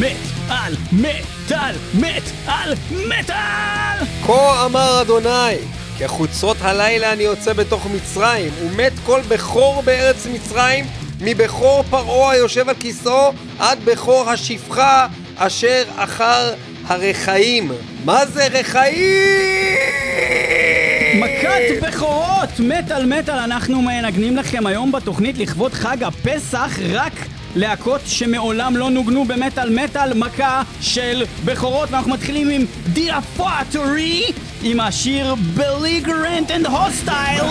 מת על מטאל, מת על מטאל! כה אמר אדוני, כחוצות הלילה אני יוצא בתוך מצרים, ומת כל בכור בארץ מצרים, מבכור פרעה היושב על כיסאו, עד בכור השפחה אשר אחר הרחאים. מה זה רחאים? מכת בכורות, מטאל מטאל, אנחנו מנגנים לכם היום בתוכנית לכבוד חג הפסח רק להקות שמעולם לא נוגנו במטאל מטאל, מכה של בכורות, ואנחנו מתחילים עם דירה פואטורי עם השיר בליגרנט אנד הוסטייל.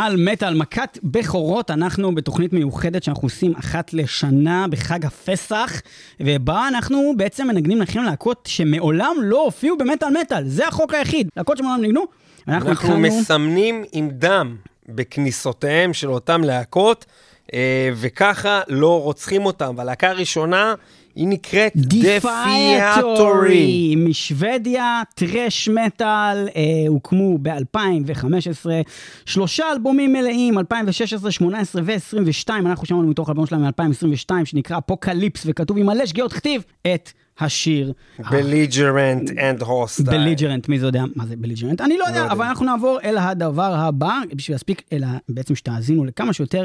מטאל מטאל מכת בכורות, אנחנו בתוכנית מיוחדת שאנחנו עושים אחת לשנה בחג הפסח, ובה אנחנו בעצם מנגנים לכם להקות שמעולם לא הופיעו במטאל מטאל, זה החוק היחיד, להקות שמעולם ניגנו. אנחנו, אנחנו התחלנו... מסמנים עם דם בכניסותיהם של אותם להקות, אה, וככה לא רוצחים אותם. והלהקה הראשונה... היא נקראת דפיאטורי. משוודיה, טרש מטאל, אה, הוקמו ב-2015. שלושה אלבומים מלאים, 2016, 2018 ו-2022. אנחנו שמענו מתוך אלבום שלהם מ-2022, שנקרא Apocalypse, וכתוב עם מלא שגיאות כתיב את השיר. Belligerent and Hostile. Belligerent, מי זה יודע מה זה belligerent? אני לא יודע, לא אבל אנחנו נעבור אל הדבר הבא, בשביל להספיק, אלא בעצם שתאזינו לכמה שיותר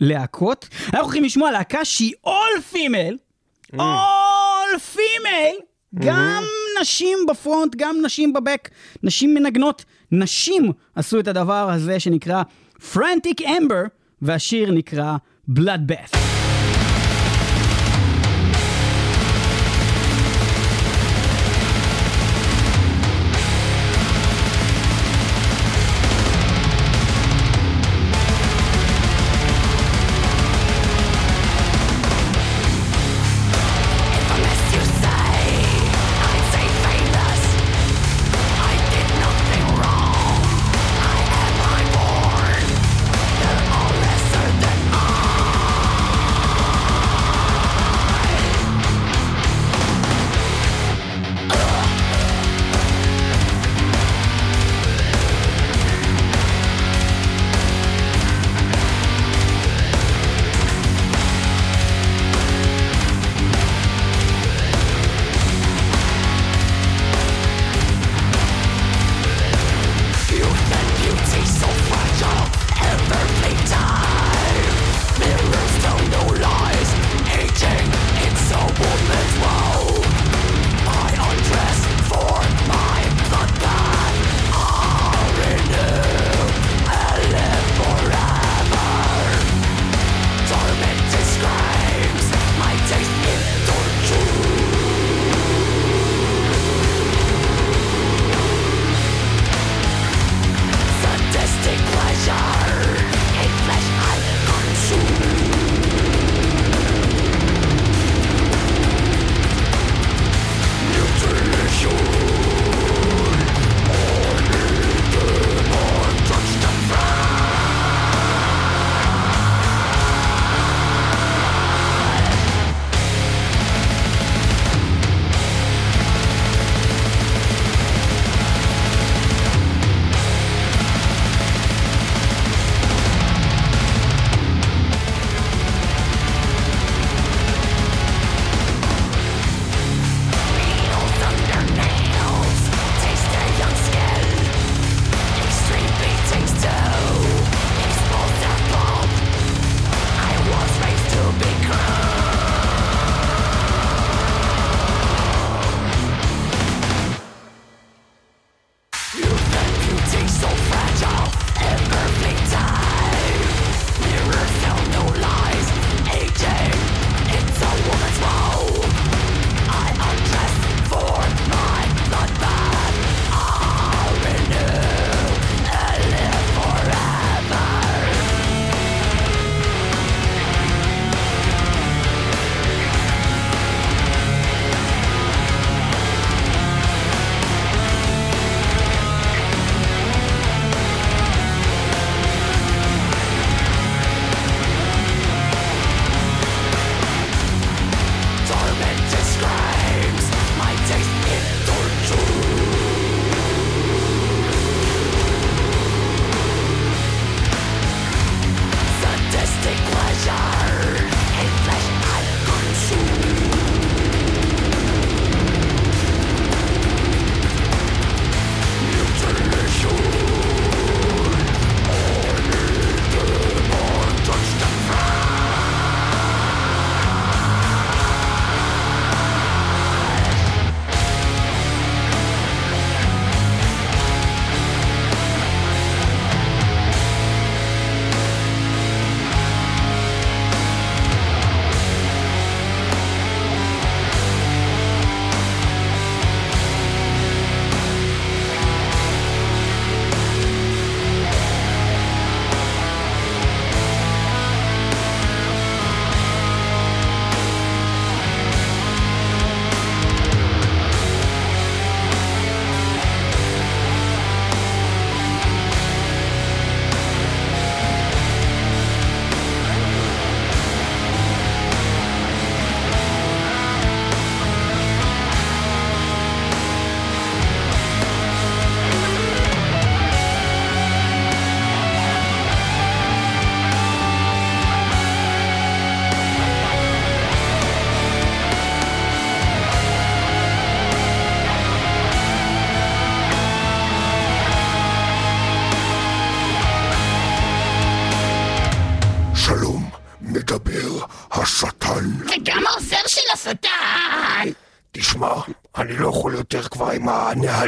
להקות. אנחנו הולכים לשמוע להקה שהיא all female. All female, גם נשים בפרונט, גם נשים בבק, נשים מנגנות. נשים עשו את הדבר הזה שנקרא Frantic Amber, והשיר נקרא Bloodbath.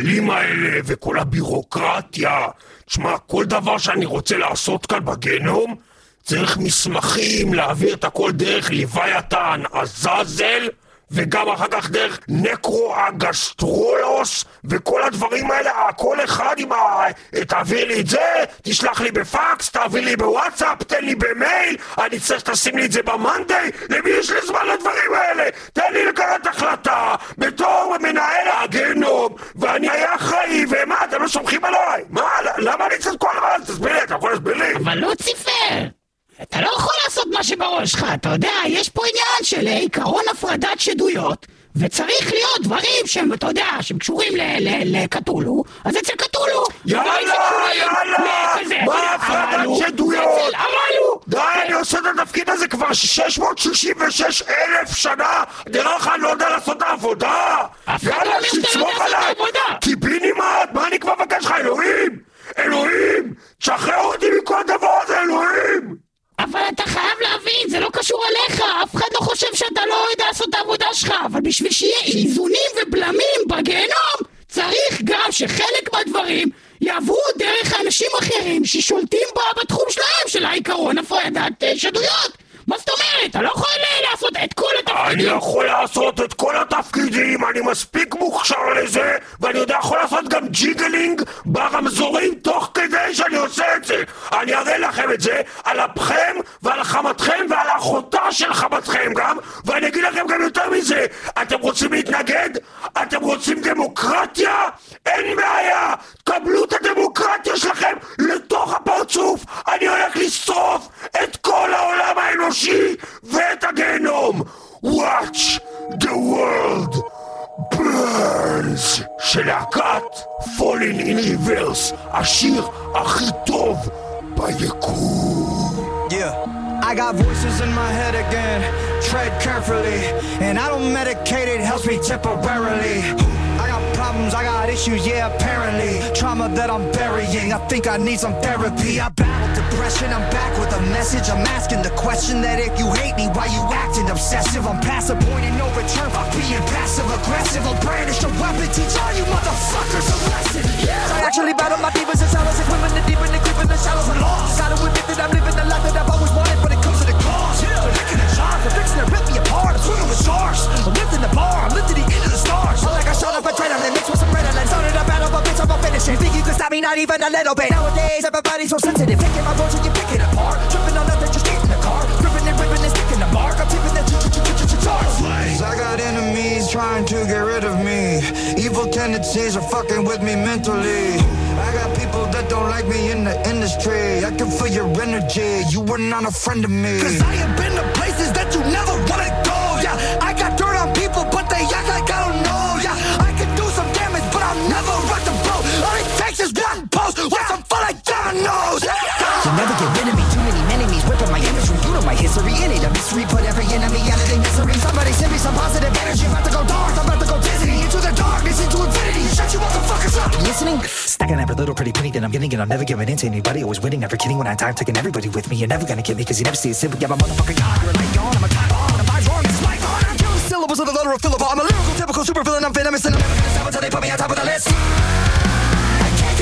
הנהלים האלה וכל הבירוקרטיה. תשמע, כל דבר שאני רוצה לעשות כאן בגנום, צריך מסמכים, להעביר את הכל דרך לוויתן, עזאזל, וגם אחר כך דרך נקרו-אגסטרולוס, וכל הדברים האלה, כל אחד עם ה... תעביר לי את זה, תשלח לי בפקס, תעביר לי בוואטסאפ, תן לי במייל, אני צריך שתשים לי את זה ב Monday, למי יש לי זמן לדברים האלה? תן לי לקראת החלטה, בתור מנהל הגנום, ואני היה אחראי, ומה, אתם לא סומכים עליי? מה, למה אני צריך כל הזמן? תסביר לי, אתה יכול להסביר לי? אבל לוציפר! אתה לא יכול לעשות מה שבראש שלך, אתה יודע, יש פה עניין של אה, עקרון הפרדת שדויות, וצריך להיות דברים שהם, אתה יודע, שהם קשורים לקתולו, אז אצל קתולו, יאללה, יאללה, מה הפרדת שדויות? הרלו! די, אני עושה את התפקיד הזה כבר 666 אלף שנה, נראה לך אני לא יודע לעשות את העבודה? אחד לא שאתה לא העבודה! קיבינימט, מה אני כבר מבקש לך, אלוהים? אלוהים! תשחרר אותי מכל הדבר הזה, אלוהים! אבל אתה חייב להבין, זה לא קשור אליך, אף אחד לא חושב שאתה לא יודע לעשות את העבודה שלך, אבל בשביל שיהיה איזונים ובלמים בגיהנום, צריך גם שחלק מהדברים יעברו דרך אנשים אחרים ששולטים בתחום שלהם, של העיקרון הפרדת אה, שדויות. מה זאת אומרת? אתה לא יכול אה, לעשות את כל התפקידים. אני יכול לעשות את כל התפקידים, אני מספיק מוכשר לזה, ואני יודע יכול לעשות גם ג'יגלינג ברמזורים תוך כדי שאני עושה את זה. אני אראה לכם את זה על אפכם ועל חמתכם ועל אחותה של חמתכם גם, ואני אגיד לכם גם יותר מזה. אתם רוצים להתנגד? אתם רוצים דמוקרטיה? אין בעיה! קבלו את הדמוקרטיה שלכם לתוך הפרצוף! אני הולך לשרוף את כל העולם האנושי ואת הגיהנום! Watch the world burns! של להקת Falling in Reverse, השיר הכי טוב ביקום. Yeah. I got voices in my head again, tread carefully, and I don't medicate it, helps me temporarily. Problems, I got issues, yeah, apparently. Trauma that I'm burying, I think I need some therapy. I battle depression, I'm back with a message. I'm asking the question that if you hate me, why you acting obsessive? I'm past the point no return by being passive aggressive. I'll brandish a weapon, teach all you motherfuckers a lesson. Yeah. I actually battle my demons and shadows, and women the deep and the creep in the shallows. I'm lost. Gotta admit that I'm living the life that I've always wanted, adrenaline mixed with some adrenaline. Started a battle, but bitch, I'm a finishing. Think you can stop me? Not even a little bit. Nowadays, everybody's so sensitive. Picking my voice and you pick it apart. Tripping on nothing, just get the car. Ripping and ripping and sticking the mark. I'm tipping the charts. I got enemies trying to get rid of me. Evil tendencies are fucking with me mentally. I got people that don't like me in the industry. I can feel your energy. You were not a friend of me. Cause I have been to places that you never wanna go. Yeah, I got dirt on people, but they act like I don't know. Post with some fun like dominoes. You'll never get rid of me. Too many enemies whipping my imagery. You know my history in it. A mystery. Put every enemy out of their misery. Somebody send me some positive energy. I'm about to go dark. I'm about to go dizzy. Into the darkness, into infinity. Shut you motherfuckers up. Listening? Stacking every little pretty penny that I'm getting, and I'm never giving in to anybody. Always winning, never kidding when I die. I'm taking everybody with me. You're never gonna get me, cause you never see a simple. Yeah, my motherfucking god. You're a light gone. I'm a time bomb. I'm vibe wrong. This is my fault. I'm killing syllables of the letter of Philip. I'm a lyrical, typical super villain. I'm venomous, and I'm never gonna stop until they put me on top of the list.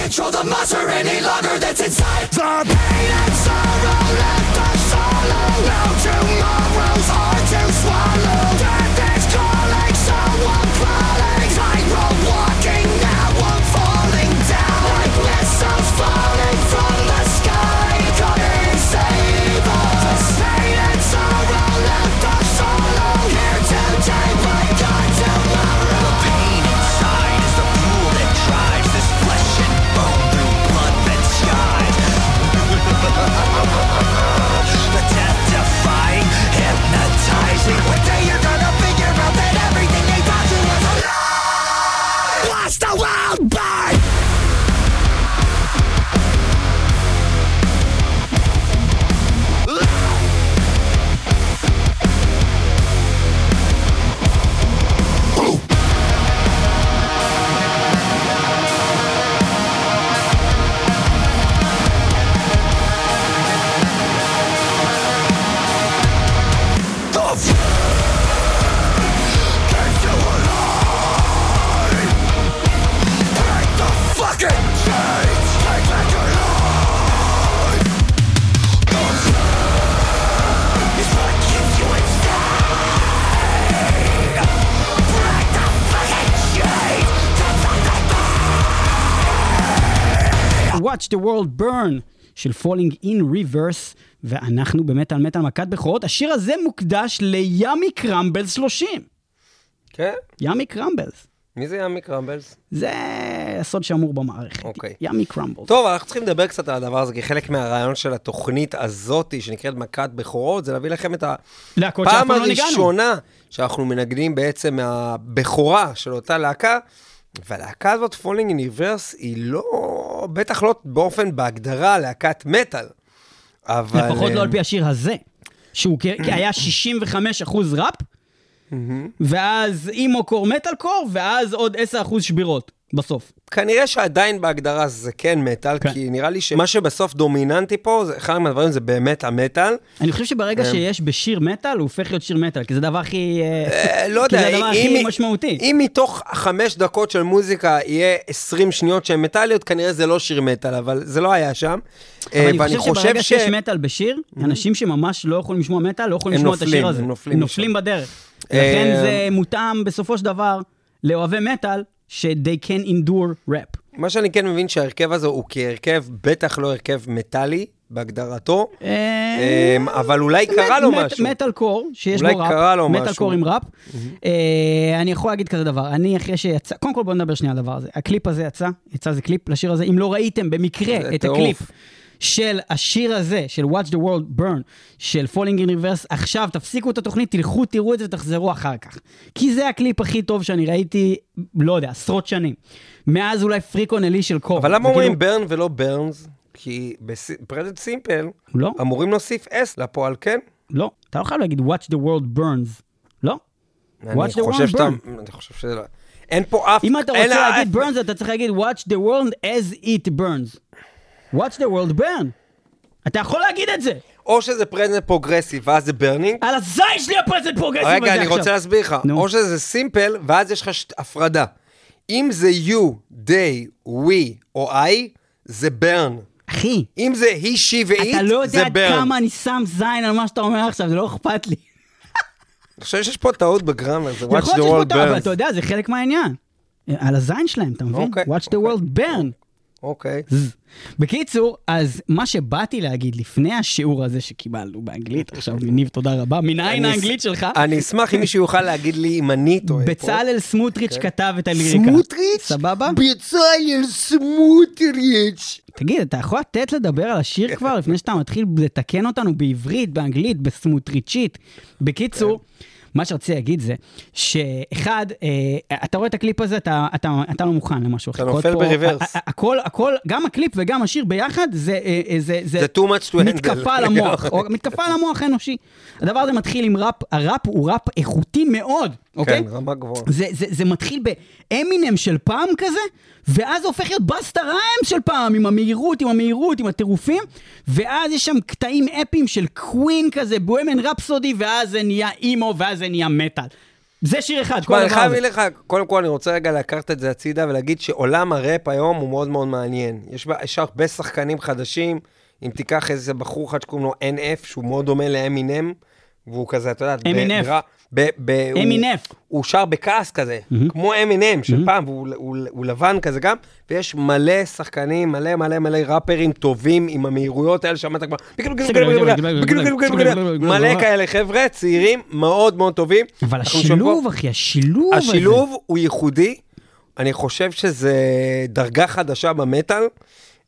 Control the monster any longer that's inside. The pain and sorrow left us solo. No tomorrow's hard to swallow. Watch the World Burn של Falling in Reverse, ואנחנו במטאל מטאל מכת בכורות. השיר הזה מוקדש לימי קרמבלס 30. כן? ימי קרמבלס. מי זה ימי קרמבלס? זה הסוד שמור במערכת. אוקיי. ימי קרמבלס. טוב, אנחנו צריכים לדבר קצת על הדבר הזה, כי חלק מהרעיון של התוכנית הזאתי, שנקראת מכת בכורות, זה להביא לכם את הפעם פעם לא. הראשונה שאנחנו מנגנים בעצם מהבכורה של אותה להקה, והלהקה הזאת, Falling in Reverse, היא לא, בטח לא באופן, בהגדרה, להקת מטאל. אבל... לפחות לא אה, על פי השיר הזה, שהוא היה 65% ראפ, ואז emocore metalcore, ואז עוד 10% שבירות בסוף. כנראה שעדיין בהגדרה זה כן מטאל, כן. כי נראה לי שמה שבסוף דומיננטי פה, זה, אחד מהדברים זה באמת המטאל. אני חושב שברגע כן. שיש בשיר מטאל, הוא הופך להיות שיר מטאל, כי זה הדבר הכי... אה, אה, לא כי יודע, זה הדבר הכי משמעותי. אם מתוך חמש דקות של מוזיקה יהיה 20 שניות שהן מטאליות, כנראה זה לא שיר מטאל, אבל זה לא היה שם. אבל אה, אני ואני חושב שברגע. שיש מטאל בשיר, אנשים שממש לא יכולים לשמוע מטאל, לא יכולים לשמוע את השיר הזה. הם נופלים בדרך. אה, לכן זה מותאם בסופו של דבר לאוהבי מטאל, ש-they can endure rap. מה שאני כן מבין שההרכב הזה הוא כהרכב, בטח לא הרכב מטאלי בהגדרתו, אה, אה, אבל אולי קרה לו משהו. מטאל קור, שיש בו ראפ, מטאל. קור עם ראפ. אה, אני יכול להגיד כזה דבר, אני אחרי שיצא, קודם כל בוא נדבר שנייה על הדבר הזה. הקליפ הזה יצא, יצא זה קליפ לשיר הזה, אם לא ראיתם במקרה את. הקליפ של השיר הזה, של Watch the World Burn, של Falling in Reverse, עכשיו תפסיקו את התוכנית, תלכו, תראו את זה ותחזרו אחר כך. כי זה הקליפ הכי טוב שאני ראיתי, לא יודע, עשרות שנים. מאז אולי Freak on a Leash של Korn. אבל למה זה כאילו- אומרים burn ולא burns? כי ב present simple לא, אמורים להוסיף S לפועל, כן? לא. אתה לא חייב להגיד Watch the World Burns. לא. Watch the world שאתה... burn. אני חושב שזה... אין פה אף... אם אתה רוצה להגיד burns, אתה צריך להגיד watch the world as it burns. Watch the world burn. אתה יכול להגיד את זה. או שזה present progressive, ואז זה burning. על הזין שלי ה present progressive הזה רגע, אני עכשיו. רוצה להסביר לך. או שזה simple, ואז יש לך הפרדה. אם זה you, they, we או I, זה burn. אחי, אם זה he, she ו-it, אתה לא זה יודע burn. כמה אני שם זין על מה שאתה אומר עכשיו, זה לא אכפת לי. אני חושב שיש פה טעות בגרמר, זה watch יכול the להיות שיש פה world טוב, אבל. אתה יודע, זה חלק מהעניין. על הזין שלהם, אתה מבין? אוקיי, watch the world burn. אוקיי. ז. בקיצור, אז מה שבאתי להגיד לפני השיעור הזה שקיבלנו באנגלית, עכשיו ניב, תודה רבה, מנין האנגלית שלך? אני אשמח אם מישהו יוכל להגיד לי אם אני טועה פה. בצלאל סמוטריץ' כתב את הליריקה. סמוטריץ'? סבבה? בצלאל סמוטריץ'. תגיד, אתה יכול לתת לדבר על השיר כבר לפני שאתה מתחיל לתקן אותנו בעברית, באנגלית, בסמוטריצ'ית? בקיצור, מה שרציתי להגיד זה, שאחד, אה, אתה רואה את הקליפ הזה, אתה, אתה, אתה לא מוכן למשהו אחר. אתה נופל פה- ה- הכל, הכל, גם הקליפ וגם השיר ביחד, זה... אה, אה, זה, זה too much to handle. מתקפה על המוח, או, מתקפה על המוח האנושי. הדבר הזה מתחיל עם ראפ, הראפ הוא ראפ איכותי מאוד, אוקיי? כן, רמה גבוהה. זה, זה, זה מתחיל באמינם של פעם כזה, ואז הופך להיות בסטה ריים של פעם, עם המהירות, עם המהירות, עם הטירופים, ואז יש שם קטעים אפיים של קווין כזה, בוהמן רפסודי, ואז זה נהיה אימו, ואז זה נהיה מטאל. זה שיר אחד, כל אני הדבר חייב הזה. להגיד לך, קודם כל אני רוצה רגע לקחת את זה הצידה ולהגיד שעולם הראפ היום הוא מאוד מאוד מעניין. יש יש הרבה שחקנים חדשים, אם תיקח איזה בחור אחד שקוראים לו NF, שהוא מאוד דומה לאמינם, והוא כזה, אתה יודע, אמינף. ב- הוא- אמינף. הוא שר בכעס כזה, כמו אמינם של פעם, והוא הוא- הוא לבן כזה גם, ויש מלא שחקנים, מלא מלא מלא ראפרים טובים עם המהירויות האלה שאמרת כבר, מלא כאלה חבר'ה, צעירים, מאוד מאוד טובים. אבל השילוב, אחי, השילוב הזה. השילוב הוא ייחודי, אני חושב שזה דרגה חדשה במטאל,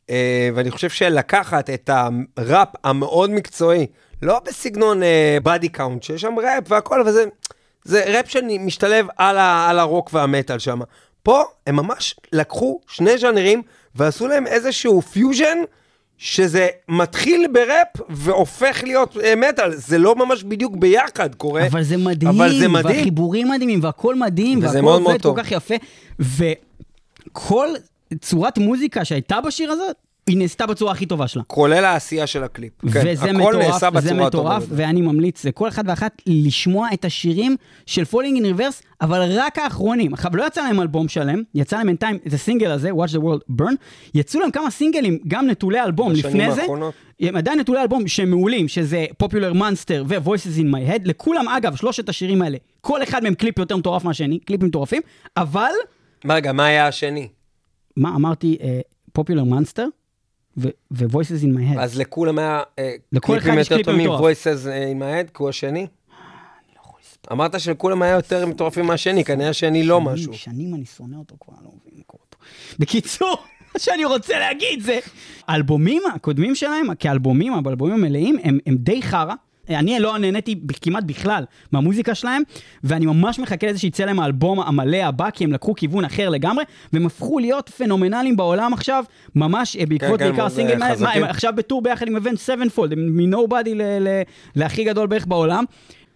אה, ואני חושב שלקחת את הראפ המאוד מקצועי, לא בסגנון Body Count, שיש שם ראפ והכל, אבל זה, זה ראפ שמשתלב על, ה, על הרוק והמטאל שם. פה הם ממש לקחו שני ז'אנרים ועשו להם איזשהו פיוז'ן. שזה מתחיל בראפ והופך להיות אה, מטאל, זה לא ממש בדיוק ביחד קורה. אבל זה מדהים, אבל זה מדהים. והחיבורים מדהימים, והכל מדהים, והכל עובד כל. כך יפה, וכל צורת מוזיקה שהייתה בשיר הזה, היא נעשתה בצורה הכי טובה שלה. כולל העשייה של הקליפ. כן, וזה הכל מטורף, נעשה וזה בצורה הטובה מטורף, ביותר. ואני ממליץ לכל אחד ואחת לשמוע את השירים של Falling in Reverse, אבל רק האחרונים. עכשיו, לא יצא להם אלבום שלם, יצא להם בינתיים את הסינגל הזה, Watch the World Burn, יצאו להם כמה סינגלים, גם נטולי אלבום לפני זה. האחרונות. הם עדיין נטולי אלבום שהם מעולים, שזה Popular Monster ו-Voices in my head, לכולם, אגב, שלושת השירים האלה, כל אחד מהם קליפ יותר מטורף מהשני, קליפים מטורפים, אבל, רגע, מה היה השני? מה אמרתי, אה, Popular Monster? ו-voices in my head. אז לכולם היה אה, קליפים יותר טובים. מ-voices in my head, כי הוא השני? אמרת שלכולם היה יותר מטורפים מהשני, כנראה השני לא משהו. שנים אני שונא אותו כבר, לא מבין מה קורה פה. בקיצור, מה שאני רוצה להגיד זה, האלבומים הקודמים שלהם, כאלבומים, האלבומים המלאים, הם די חרא. אני לא נהניתי כמעט בכלל מהמוזיקה שלהם, ואני ממש מחכה לזה שיצא להם האלבום המלא הבא, כי הם לקחו כיוון אחר לגמרי, והם הפכו להיות פנומנליים בעולם עכשיו, ממש אה, בעקבות כן, בעיקר מאוד, הסינגל, אה, מה, מה, הם. עכשיו ב tour ביחד עם Avenged Sevenfold, מ nobody להכי גדול בערך בעולם.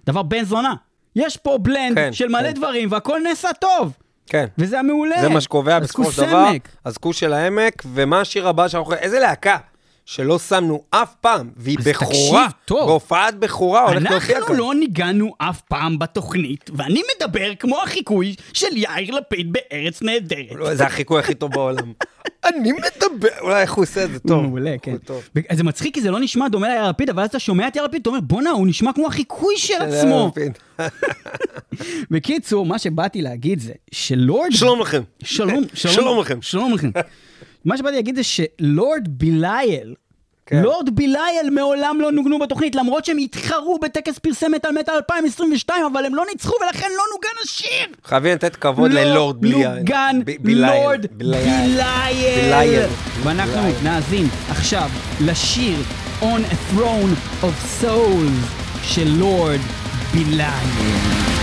דבר בן זונה. יש פה blend כן, של מלא כן. דברים, והכל נעשה טוב. כן. וזה המעולה. זה מה שקובע בסופו של דבר. אז כוס של העמק, ומה השיר הבא שאנחנו... איזה להקה שלא שמנו אף פעם, והיא בכורה. בהופעת בכורה הולכת להופיע אנחנו כאן. לא ניגענו אף פעם בתוכנית, ואני מדבר כמו החיקוי של יאיר לפיד בארץ נהדרת. לא, זה החיקוי הכי טוב בעולם. אני מדבר, אולי איך הוא עושה את זה טוב. מעולה, כן. זה מצחיק כי זה לא נשמע דומה ליאיר לפיד, אבל אז אתה שומע את יאיר לפיד, אתה אומר, בואנה, הוא נשמע כמו החיקוי של עצמו. בקיצור, מה שבאתי להגיד זה שלורד... שלום לכם. שלום, שלום לכם. שלום לכם. מה שבאתי להגיד זה שלורד בילייל, כן. Lord Belial מעולם לא נוגנו בתוכנית, למרות שהם התחרו בטקס פרסי מטאל מטאל 2022, אבל הם לא ניצחו ולכן לא נוגן השיר. חייבים לתת כבוד לא ל Lord Belial. נוגן ב- Belial. Lord Belial. Belial. Belial. ואנחנו Belial. נאזין עכשיו לשיר On a Throne of Souls של Lord Belial.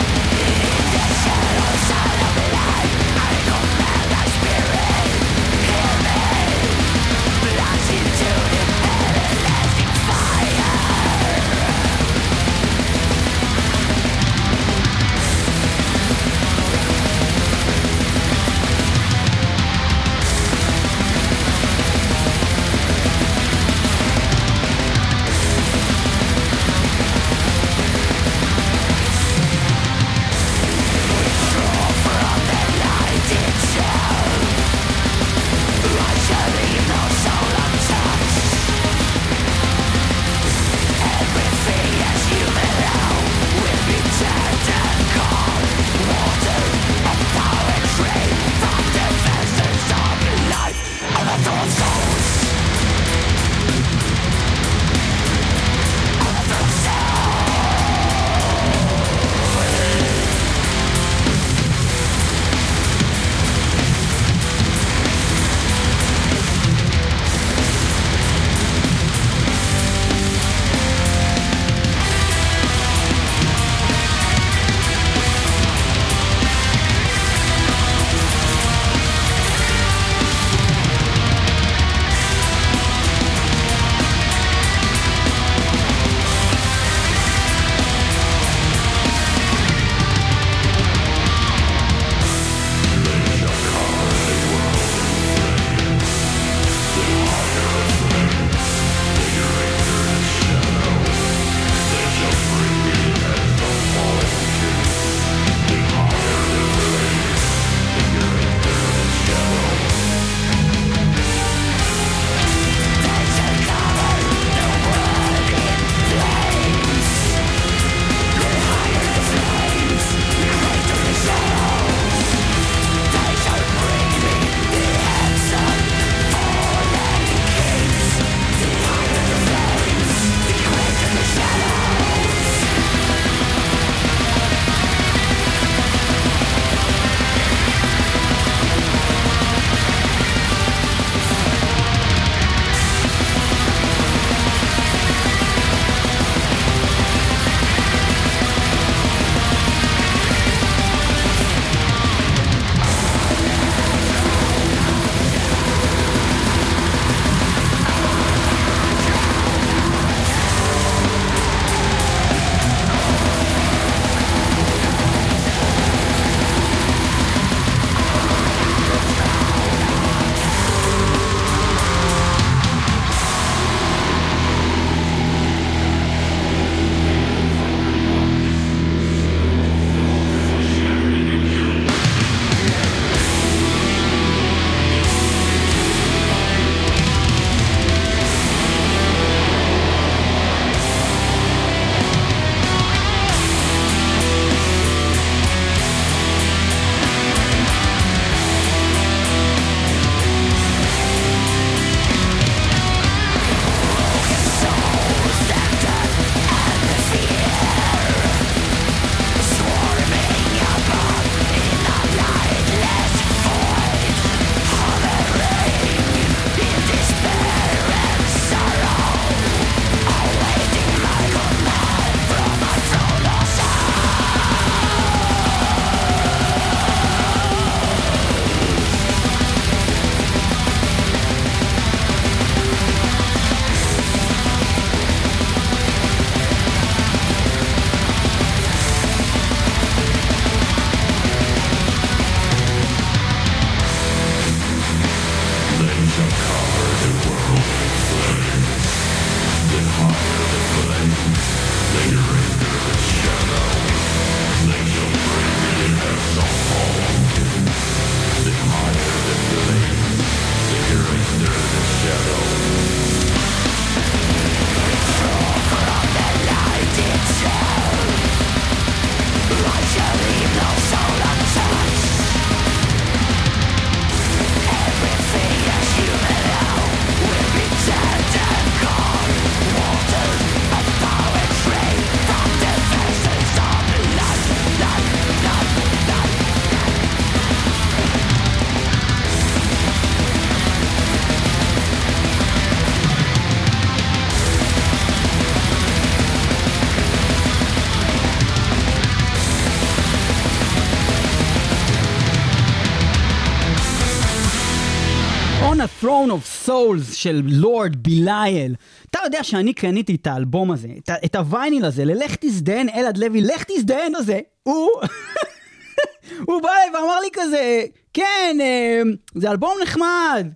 Souls של לורד בילייל. אתה יודע שאני קניתי את האלבום הזה, את, את הווייניל הזה, ללך תזדיין אלעד לוי, לך תזדיין הזה. הוא... הוא בא אליי ואמר לי כזה, כן, אה, זה אלבום נחמד.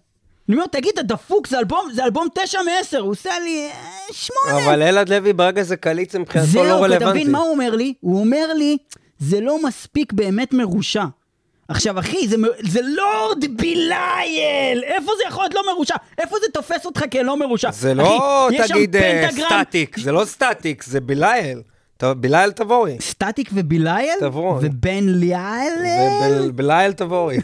אני אומר, תגיד, אתה דפוק, זה אלבום, זה אלבום תשע מעשר. הוא עושה לי אה, שמונה. אבל אלעד לוי ברגע זה קליץ מבחינתו לא זהו, אתה רלוונטי. מבין מה הוא אומר לי? הוא אומר לי, זה לא מספיק באמת מרושע. עכשיו, אחי, זה, זה Lord Belial! איפה זה יכול להיות לא מרושע? איפה זה תופס אותך כלא מרושע? זה לא, אחי, שם תגיד, אה, פנטגרם- סטטיק, זה לא סטטיק, זה בילייל. בילייל תבורי. סטטיק ובילייל? תבורי. ובן ליאל? ובל- בילייל תבורי.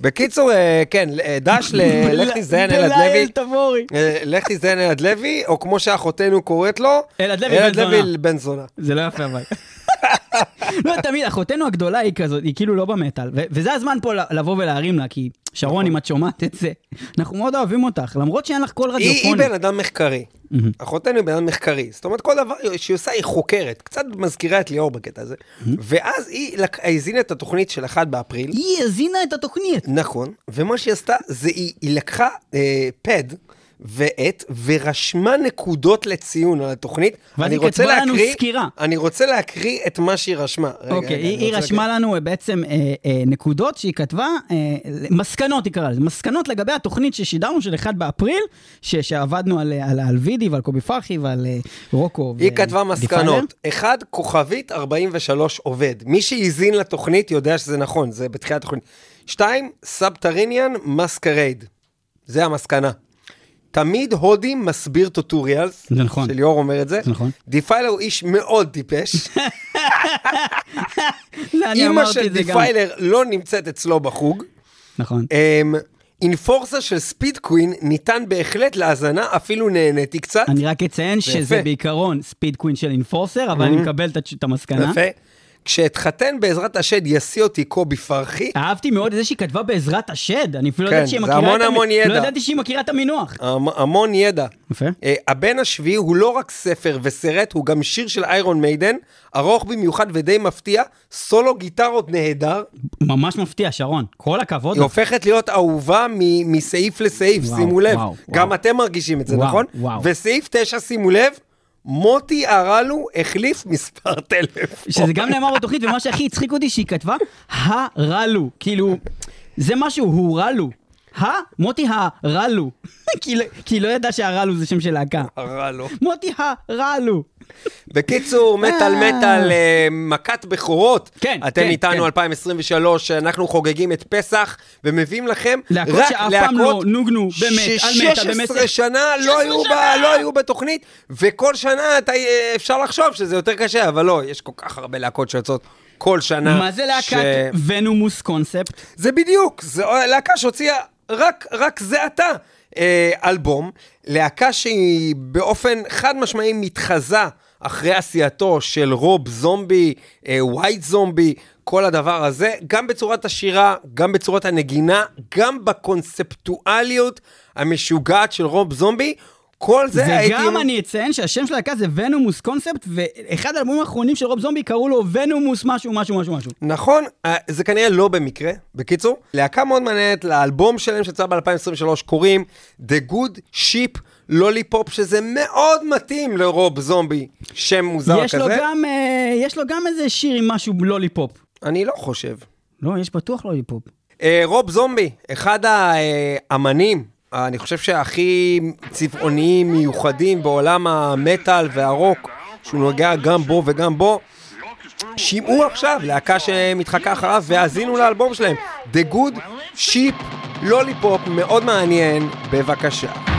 בקיצור, אה, כן, אה, דש ל- לך תזדיין אלעד בלייל לוי. תבורי. אה, לך תזדיין אלעד לוי, או כמו שאחותנו קוראת לו, אלעד. לוי בן זונה. זה לא יפה אבל. לא, תמיד, אחותנו הגדולה היא כזאת, היא כאילו לא במטאל, וזה הזמן פה לבוא ולהרים לה, כי שרון, אם את שומעת את זה, אנחנו מאוד אוהבים אותך, למרות שאין לך קול היא, היא רדיופוני. בן אדם מחקרי. אחותנו היא בן אדם מחקרי. זאת אומרת, כל דבר שהיא עושה היא חוקרת. קצת מזכירה את ליאור בקטע הזה. ואז היא האזינה את התוכנית של 1 באפריל. היא הזינה את התוכנית. נכון, ומה שהיא עשתה זה היא, היא לקחה אה, פד ועט ורשמה נקודות לציון על התוכנית. ואז אני היא רוצה כתבה לנו להקריא- סקירה. אני רוצה להקריא את מה שהיא רשמה. רגע, אוקיי, רגע, היא היא רוצה רשמה להקריא. לנו אה, בעצם אה, אה, נקודות שהיא כתבה, אה, מסקנות היא קראה לזה, מסקנות לגבי התוכנית ששידרנו של 1 באפריל, ש- שעבדנו על, על, על וידי ועל קובי פרחי ועל אה, רוקו. היא ו- כתבה. מסקנות. אחד, כוכבית 43 עובד. מי שהאזין לתוכנית יודע שזה נכון, זה בתחילת התוכנית. שתיים, Subterranean Masquerade. זה המסקנה. תמיד הודי מסביר tutorials. זה נכון. שליאור אומר את זה. זה נכון. Defiler הוא איש מאוד טיפש. אימא אמרתי של. Defiler לא נמצאת אצלו בחוג. נכון. אמ, Enforcer של Speed Queen ניתן בהחלט להאזנה, אפילו נהניתי קצת. אני רק אציין שזה. בעיקרון Speed Queen של Enforcer, אבל אני מקבל את התש- את המסקנה. יפה. כשאתחתן בעזרת השד ישיא אותי קובי פרחי, אהבתי מאוד את זה שהיא כתבה בעזרת השד, אני אפילו לא כן, ידעתי שהיא מכירה המון את המון ידע. לא ידעתי שהיא מכירה את המינוח. המ- המון ידע. יפה. אה, הבן השביעי הוא לא רק ספר וסרט, הוא גם שיר של איירון מיידן, ארוך במיוחד ודי מפתיע, סולו גיטרות נהדר, ממש מפתיע, שרון. כל הכבוד. היא הופכת להיות אהובה מ- מסעיף לסעיף, וואו, שימו לב. וואו, גם וואו. אתם מרגישים את זה, וואו, נכון? וואו. וסעיף 9, שימו לב, מוטי הרלו החליף מספר טלפון. שזה גם נאמר בתוכנית, ומה שהכי הצחיק אותי שהיא כתבה, הרלו. כאילו, זה משהו, הוא רלו. ה? מוטי הרלו. כי לא- היא לא ידעה שהרלו זה שם של להקה. הרלו. מוטי הרלו. בקיצור, מטאל אה. מטאל, אה, מכת בכורות. כן, אתם כן, איתנו כן. 2023, אנחנו חוגגים את פסח, ומביאים לכם להקות רק שאף פעם לא נוגנו באמת, על מטאל, באמת. ש-16 שנה לא היו ב- לא היו בתוכנית, וכל שנה אתה- אה, אפשר לחשוב שזה יותר קשה, אבל לא, יש כל כך הרבה להקות שיוצאות כל שנה. מה זה ש- להקת Venomous Concept? זה בדיוק, זו להקה שהוציאה רק, רק זה עתה אה, אלבום, להקה שהיא באופן חד משמעי מתחזה אחרי עשייתו של רוב זומבי, אה, White Zombie, כל הדבר הזה, גם בצורת השירה, גם בצורת הנגינה, גם בקונספטואליות המשוגעת של רוב זומבי. כל זה הייתי... וגם אני אציין שהשם של הלהקה זה Venomous Concept, ואחד האלבומים האחרונים של רוב זומבי קראו לו Venomous משהו משהו משהו משהו. נכון, אה, זה כנראה לא במקרה. בקיצור, להקה מאוד מעניינת, לאלבום שלהם שיצא ב-2023 קוראים The Good Ship Lollipop, שזה מאוד מתאים לרוב זומבי, שם מוזר יש כזה. לו גם, אה, יש לו גם איזה שיר עם משהו lollipop. אני לא חושב. לא, יש בטוח lollipop. אה, רוב זומבי, אחד האמנים אני חושב שהכי צבעוניים מיוחדים בעולם המטאל והרוק, שהוא נוגע גם בו וגם בו, שמעו עכשיו להקה שמתחקה אחריו והאזינו לאלבום שלהם, The Good Sheep Lollipop, מאוד מעניין, בבקשה.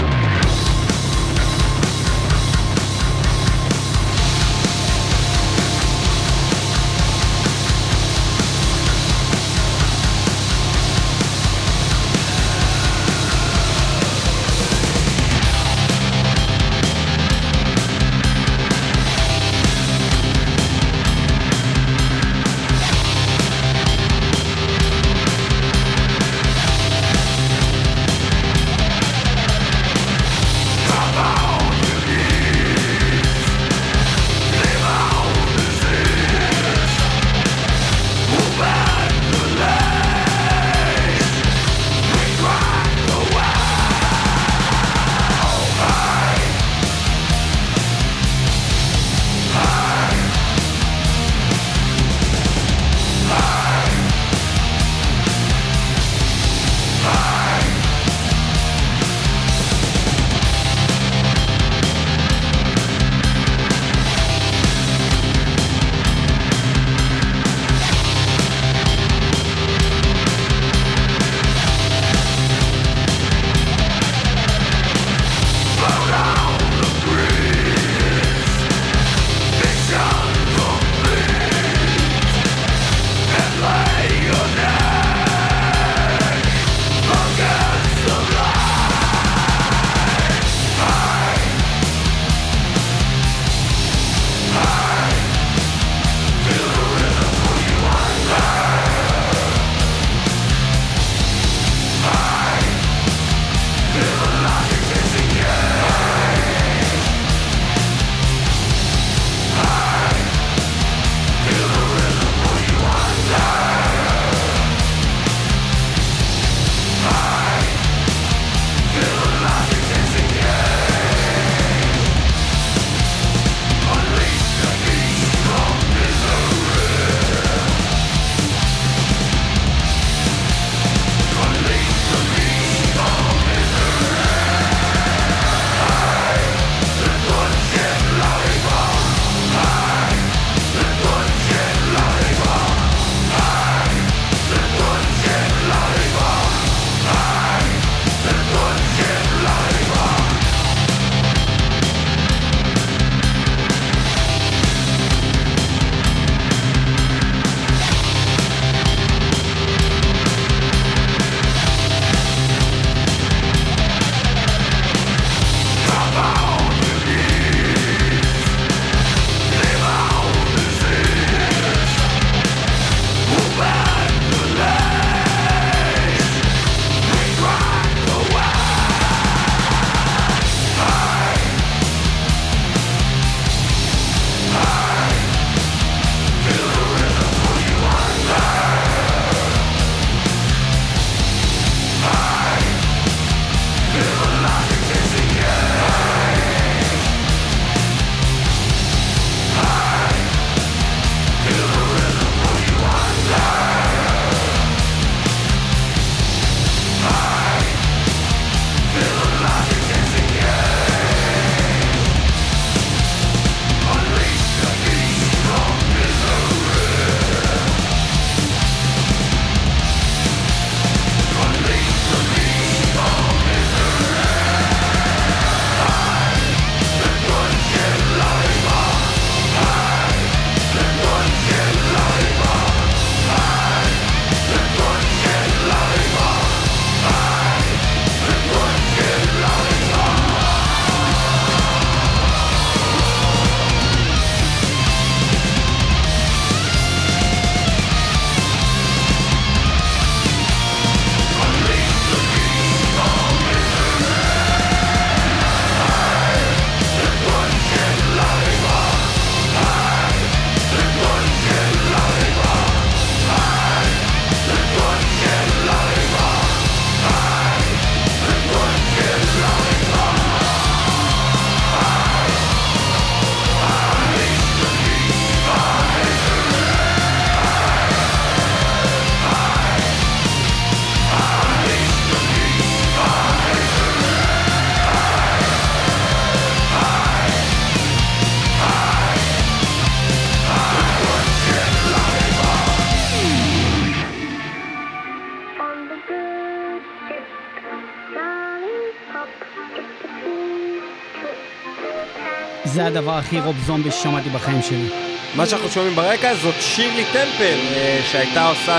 זה הדבר הכי רוב זומבי ששמעתי בחיים שלי. מה שאנחנו שומעים ברקע זאת שירלי טמפל, אה, שהייתה עושה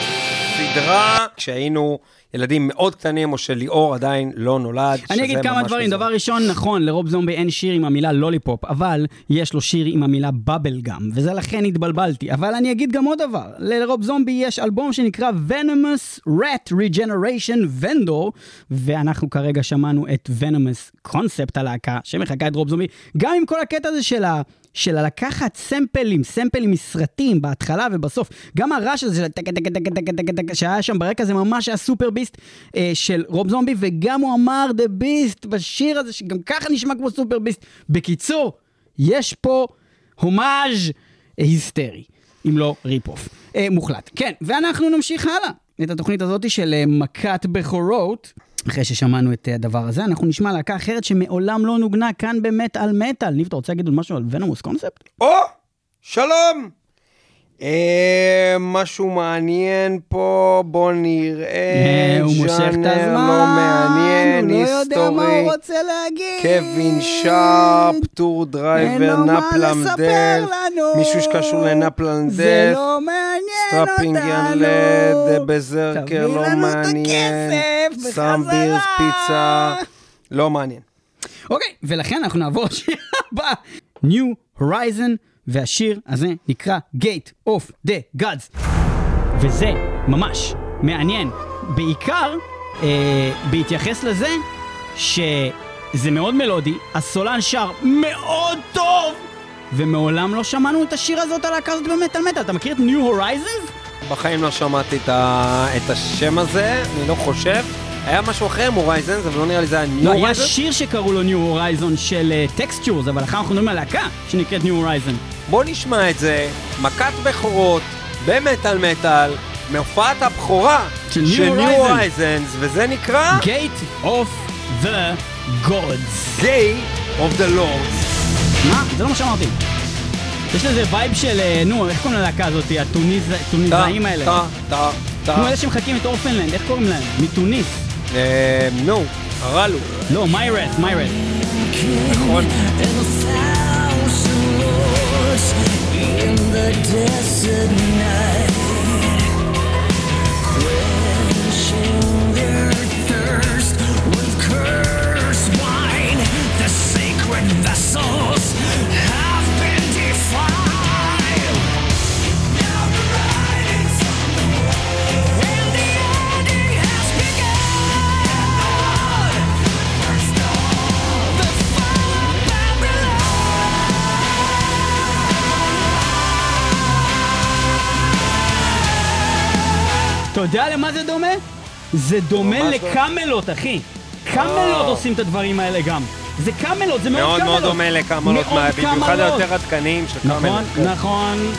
סדרה כשהיינו ילדים מאוד קטנים, או שליאור עדיין לא נולד. אני אגיד כמה ממש דברים. מזמן. דבר ראשון, נכון, לרוב זומבי אין שיר עם המילה lollipop, אבל יש לו שיר עם המילה bubble gum, וזה לכן התבלבלתי. אבל אני אגיד גם עוד דבר, לרוב זומבי יש אלבום שנקרא Venomous Rat Regeneration Vendor, ואנחנו כרגע שמענו את Venomous Concept הלהקה, שמחקה את רוב זומבי, גם עם כל הקטע הזה של ה... של לקחת סמפלים, סמפלים מסרטים בהתחלה ובסוף. גם הרעש הזה של שהיה שם ברקע זה ממש היה Superbeast אה, של רוב זומבי, וגם הוא אמר the beast בשיר הזה, שגם ככה נשמע כמו Superbeast. בקיצור, יש פה הומאז' היסטרי, אם לא rip-off. אה, מוחלט. כן, ואנחנו נמשיך הלאה. את התוכנית הזאת של אה, מכת בכורות. אחרי ששמענו את אה, הדבר הזה, אנחנו נשמע להקה אחרת שמעולם לא נוגנה כאן במטאל מטאל. ניב, אתה רוצה להגיד עוד משהו על ונומוס קונספט? או, שלום! אה, משהו מעניין פה, בוא נראה. אה, הוא מושך את ז'אנר הזמן, לא מעניין, הוא לא יודע מה היסטורי. הוא רוצה להגיד. קווין שרפ, טור דרייבר, לנו. מישהו שקשור לנפלם זה לא מעניין סטראפינג אותנו. ילד, בזרקר תביא לא לנו את מעניין, הכסף סם בחזרה. בירס פיצה, לא מעניין. אוקיי, ולכן אנחנו נעבור לשיר הבא, New Horizon, והשיר הזה נקרא Gate of the Gods. וזה ממש מעניין, בעיקר אה, בהתייחס לזה שזה מאוד מלודי, הסולן שר מאוד טוב, ומעולם לא שמענו את השיר הזאת על הזאת במטאל מטאל. אתה מכיר את New Horizons? בחיים לא שמעתי את ה- את השם הזה, אני לא חושב. היה משהו אחר, Horizons, אבל לא נראה לי זה היה New לא, היה. שיר שקראו לו New Horizon של Textures, אבל אחר אנחנו מדברים על להקה שנקראת New Horizon. בוא נשמע את זה, מכת בכורות, במטאל מטאל, מהופעת הבכורה של New. Horizons, וזה נקרא Gate of the Gods. Day of the Lords. מה? זה לא מה שאמרתי. יש לזה vibe של, אה, נו, איך קוראים ללהקה הזאת? הטוניסאים האלה. טה, טה, טה. נו, אלה שמחקים את Orphaned Land, איך קוראים להם? מתוניס. אה, נו, הרלו. לא, Myrath, Myrath. נכון. אתה יודע למה זה דומה? זה דומה לא. לקמלות, אחי. קמלות עושים את הדברים האלה גם. זה קמלות, זה מאוד מאוד קמלות. מאוד דומה לקמלות, מאוד מה- במיוחד. היותר עדכניים של נכון, קמלות. כן. נכון.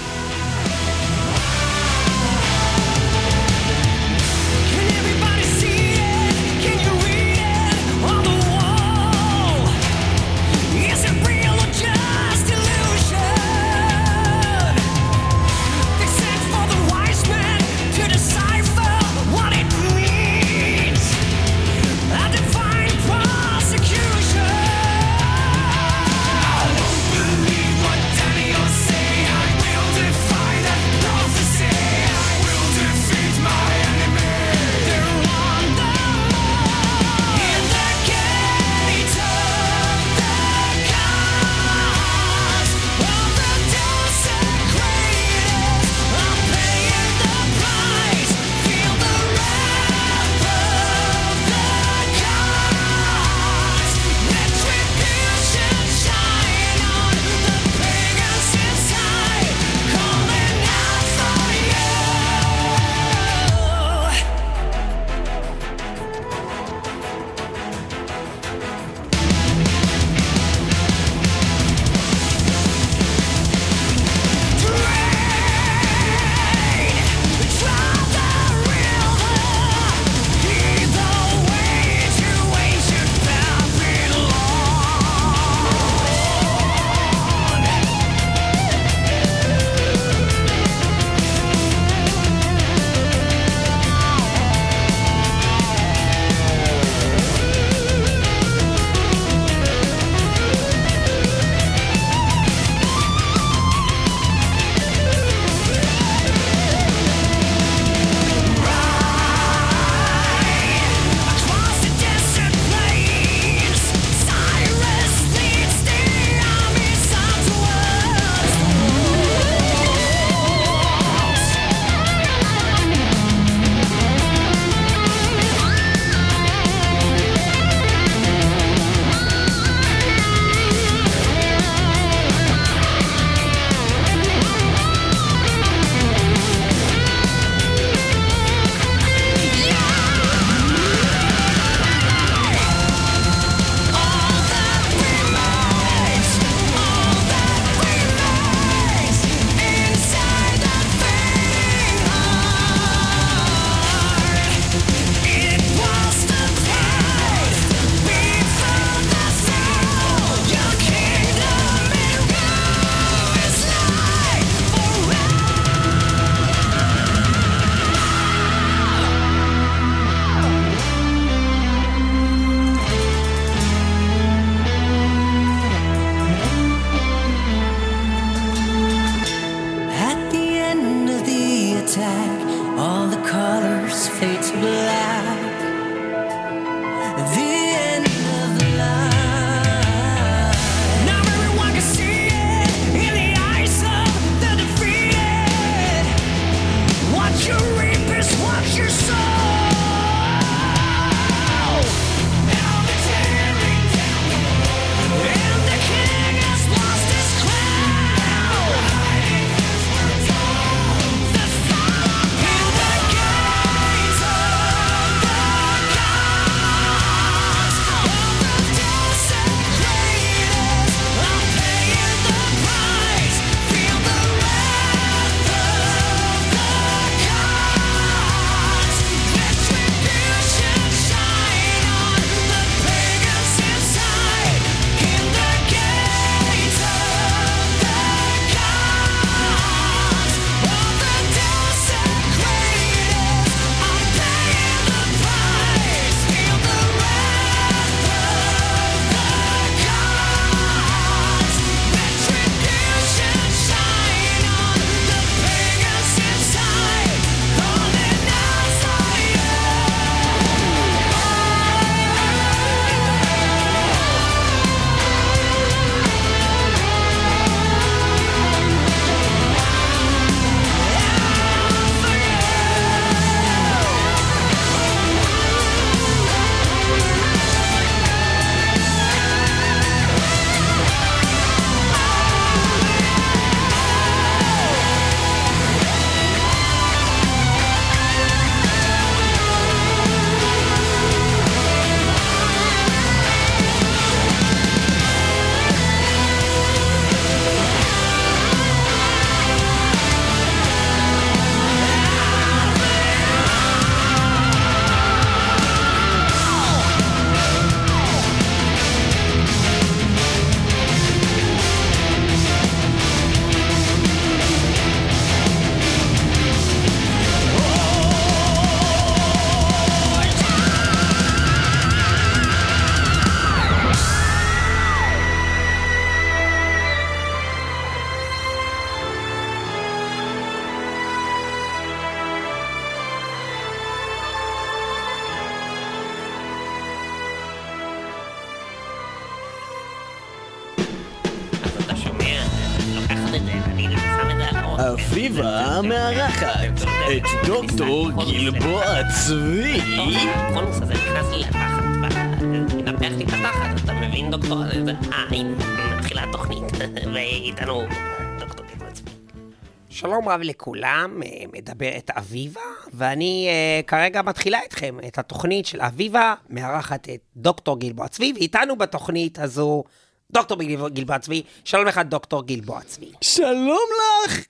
שלום רב לכולם, אה, מדברת אביבה, ואני אה, כרגע מתחילה איתכם את התוכנית של אביבה, מארחת את דוקטור גלבוע צבי, ואיתנו בתוכנית הזו דוקטור גלבוע צבי. שלום לך, דוקטור גלבוע צבי. שלום לך,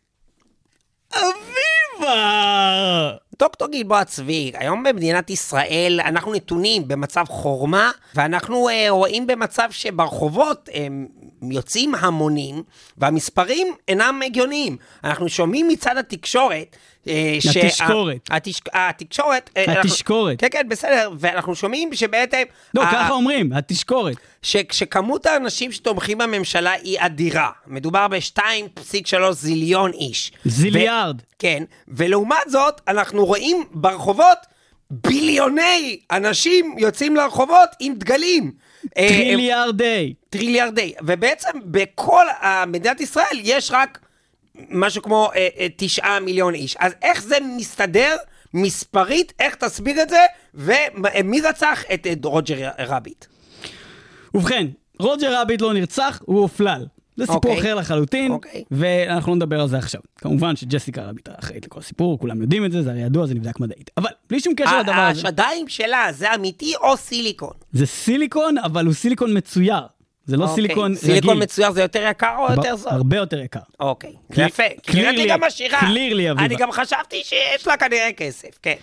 אביבה! דוקטור גלבוע צבי, היום במדינת ישראל אנחנו נתונים במצב חורמה, ואנחנו אה, רואים במצב שברחובות אה, יוצאים המונים, והמספרים אינם הגיוניים. אנחנו שומעים מצד התקשורת... אה, התשקורת. התש... התקשורת... אה, התשקורת. כן, כן, בסדר, ואנחנו שומעים שבעצם... לא, ככה אומרים, התשקורת. שכשכמות האנשים שתומכים בממשלה היא אדירה. מדובר ב-2.3 זיליון איש. זיליארד. כן, ולעומת זאת, אנחנו רואים ברחובות ביליוני אנשים יוצאים לרחובות עם דגלים. אה, טריליארדי. טריליארדי. ובעצם בכל אה, מדינת ישראל יש רק משהו כמו אה, אה, תשעה מיליון איש. אז איך זה מסתדר מספרית? איך תסביר את זה? ומי רצח את רוג'ר רביט? ובכן, רוג'ר רביט לא נרצח, הוא הופלל. זה סיפור אוקיי. אחר לחלוטין, אוקיי. ואנחנו לא נדבר על זה עכשיו. כמובן שג'סיקה רביט אחראית לכל הסיפור, כולם יודעים את זה, זה הרי ידוע, זה נבדק מדעית. אבל בלי שום קשר לדבר הזה, השדיים שלה זה אמיתי או סיליקון? זה סיליקון, אבל הוא סיליקון מצויר. זה לא אוקיי. סיליקון רגיל. סיליקון מצויר זה יותר יקר או יותר זול? הרבה יותר יקר. אוקיי, קלי- יפה. נראית לי גם עשירה. קלירלי, אביבה. אני גם חשבתי שיש לה כנראה כסף, כן.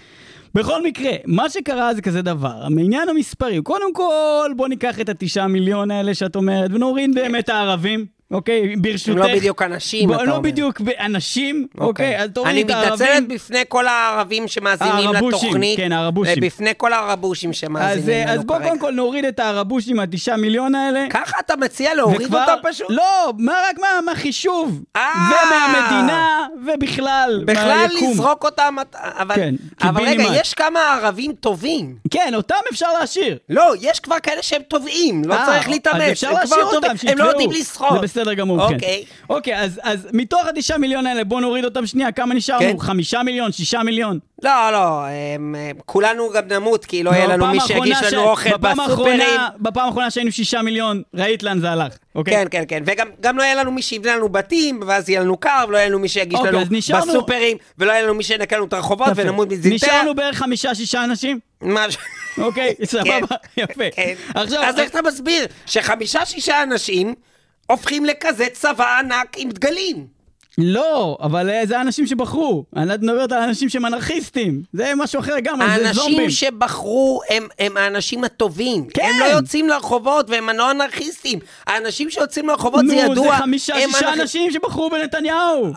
בכל מקרה, מה שקרה זה כזה דבר, מעניין המספרים, קודם כל בוא ניקח את התשעה מיליון האלה שאת אומרת, ונוריד באמת את הערבים, אוקיי? ברשותך. הם לא בדיוק אנשים, אתה לא אומר. בדיוק אנשים, אוקיי? אז תוריד אני את הערבים. מתנצלת בפני כל הערבים שמאזינים לתוכנית. כן, הערבושים. בפני כל הערבושים אז, שמאזינים אה, לנו אז בוא כרגע. קודם כל נוריד את הערבושים, התשעה מיליון האלה. ככה אתה מציע להוריד אותם פשוט? לא, מה, רק מה, מהחישוב. אה. ומהמדינה, ובכלל, בכלל. לזרוק אותם, אבל, כן, אבל רגע. יש כמה ערבים טובים. כן, אותם אפשר להשאיר. לא, יש כבר כאלה שהם טובעים, לא אה, צריך להתאמץ. הם כבר טובים, הם. לא יודעים לשחות. בסדר גמור, כן. אוקיי. אוקיי, אז, אז מתוך התשעה מיליון האלה, בוא נוריד אותם שנייה, כמה נשארנו? כן. חמישה מיליון, שישה מיליון. לא, לא, הם, הם, כולנו גם נמות, כי לא יהיה לנו בפעם מי שיגיש ש- לנו אוכל בפעם בסופרים. האחרונה- בפעם האחרונה שהיינו שישה מיליון, ראית לאן זה הלך, אוקיי? כן, כן, כן, וגם גם לא יהיה לנו מי שיבנה לנו בתים, ואז יהיה לנו קר, ולא יהיה לנו מי שיגיש אוקיי, לנו נשארנו- בסופרים, ולא יהיה לנו מי שינקה לנו את הרחובות. ונמות מזיתר. נשארנו בערך חמישה-שישה אנשים? משהו. אוקיי, סבבה, יפה. כן. עכשיו, אז איך אתה מסביר שחמישה-שישה אנשים הופכים לכזה צבא ענק עם דגלים? לא, אבל אה, זה האנשים שבחרו. אני את מדברת על אנשים שהם אנרכיסטים. זה משהו אחר לגמרי, זה זומבים. האנשים שבחרו הם, הם האנשים הטובים. כן. הם לא יוצאים לרחובות והם לא אנרכיסטים. האנשים שיוצאים לרחובות זה נו, ידוע. זה חמישה-שישה הם אנרכ- אנשים שבחרו בנתניהו.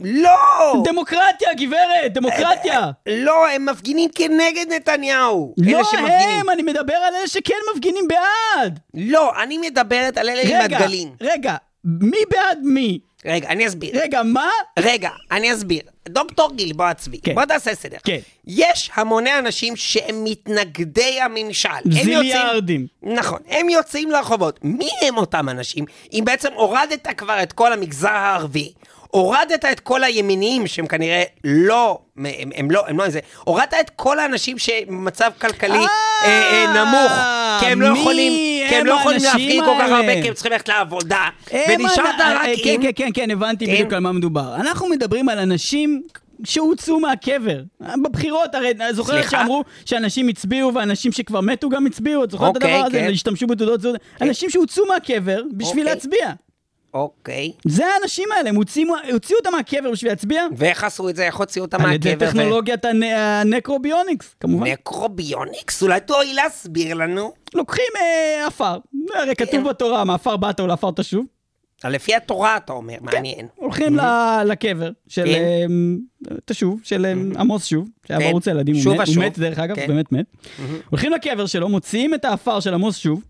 לא! דמוקרטיה, גברת, דמוקרטיה. לא, הם מפגינים כנגד נתניהו. לא. הם, אני מדבר על אלה שכן מפגינים בעד. לא, אני מדברת על אלה עם רגע, הדגלים. רגע, מי בעד מי? רגע, אני אסביר. רגע, מה? רגע, אני אסביר. דוקטור גלבוע צבי, כן. בוא תעשה סדר. כן. יש המוני אנשים שהם מתנגדי הממשל. זיליארדים. יוצאים, נכון, הם יוצאים לרחובות. מי הם אותם אנשים? אם בעצם הורדת כבר את כל המגזר הערבי, הורדת את כל הימיניים שהם כנראה לא, הם, הם לא, הם לא איזה, הורדת את כל האנשים שמצב כלכלי אה, אה, נמוך, כי הם לא יכולים, כי הם לא יכולים להפגין כל כך? הרבה, כי הם צריכים ללכת לעבודה, ונשארת אנ- רק אה, כן, עם... כן, כן, כן, הבנתי כן. בדיוק על מה מדובר. אנחנו מדברים על אנשים שהוצאו מהקבר. בבחירות, הרי זוכרת סליחה? שאמרו שאנשים הצביעו ואנשים שכבר מתו גם הצביעו, את זוכרת את אוקיי, הדבר הזה? כן. השתמשו בתעודות זהות. אנשים שהוצאו מהקבר בשביל אוקיי. להצביע. אוקיי. זה האנשים האלה, הם הוציאו הוציאו אותם מהקבר בשביל להצביע. ואיך עשו את זה? איך הוציאו אותם על ידי מהקבר? ו- טכנולוגיית הנ- ה necrobionics, כמובן. Necrobionics? אולי תואיל להסביר לנו? לוקחים אה, עפר, הרי כן. כתוב בתורה, מעפר באת ולעפר תשוב. לפי התורה אתה אומר, מעניין. הולכים ל- לקבר של כן. אה, תשוב, של אה, עמוס שוב, שהיה כן. בערוץ הילדים, הוא מת- הוא דרך אגב, כן. באמת מת. הולכים לקבר שלו, מוציאים את העפר של עמוס שוב,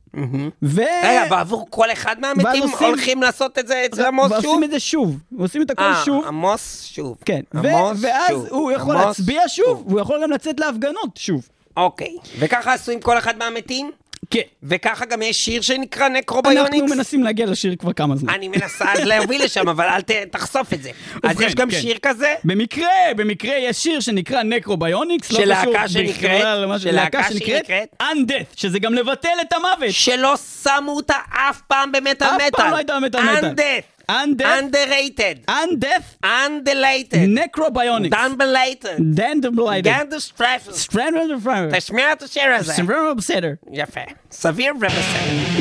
ו... רגע, בעבור כל אחד מהמתים הולכים לעשות את זה אצל עמוס שוב? ועושים את זה שוב, עושים את הכל אה, שוב. עמוס שוב. כן, ואז. הוא יכול להצביע שוב, והוא יכול גם לצאת להפגנות שוב. אוקיי. וככה עשו עם כל אחד מהמתים? כן. וככה גם יש שיר שנקרא Necrobionics. אנחנו מנסים להגיע לשיר כבר כמה זמן. אני מנסה אז להוביל לשם, אבל אל ת- תחשוף את זה. אז יש גם כן. שיר כזה? במקרה, במקרה יש שיר שנקרא Necrobionics, לא של קשור להקה שנקראת? בכלל למה ש- של להקה שנקראת נקראת? Undeath, שזה גם לבטל את המוות. שלא שמו אותה אף פעם במטאל אף מטאל. פעם לא הייתה במטאל מטאל. Undeath. Undeath, Underrated. Undeath, Undelated. נקרוביוניקס. Dunbelated. דנדבליידד. גנדסטרפל. סטרנדל ופרנדל. תשמיע את השיר הזה. סבבה בסדר. יפה. סביר ובסדר.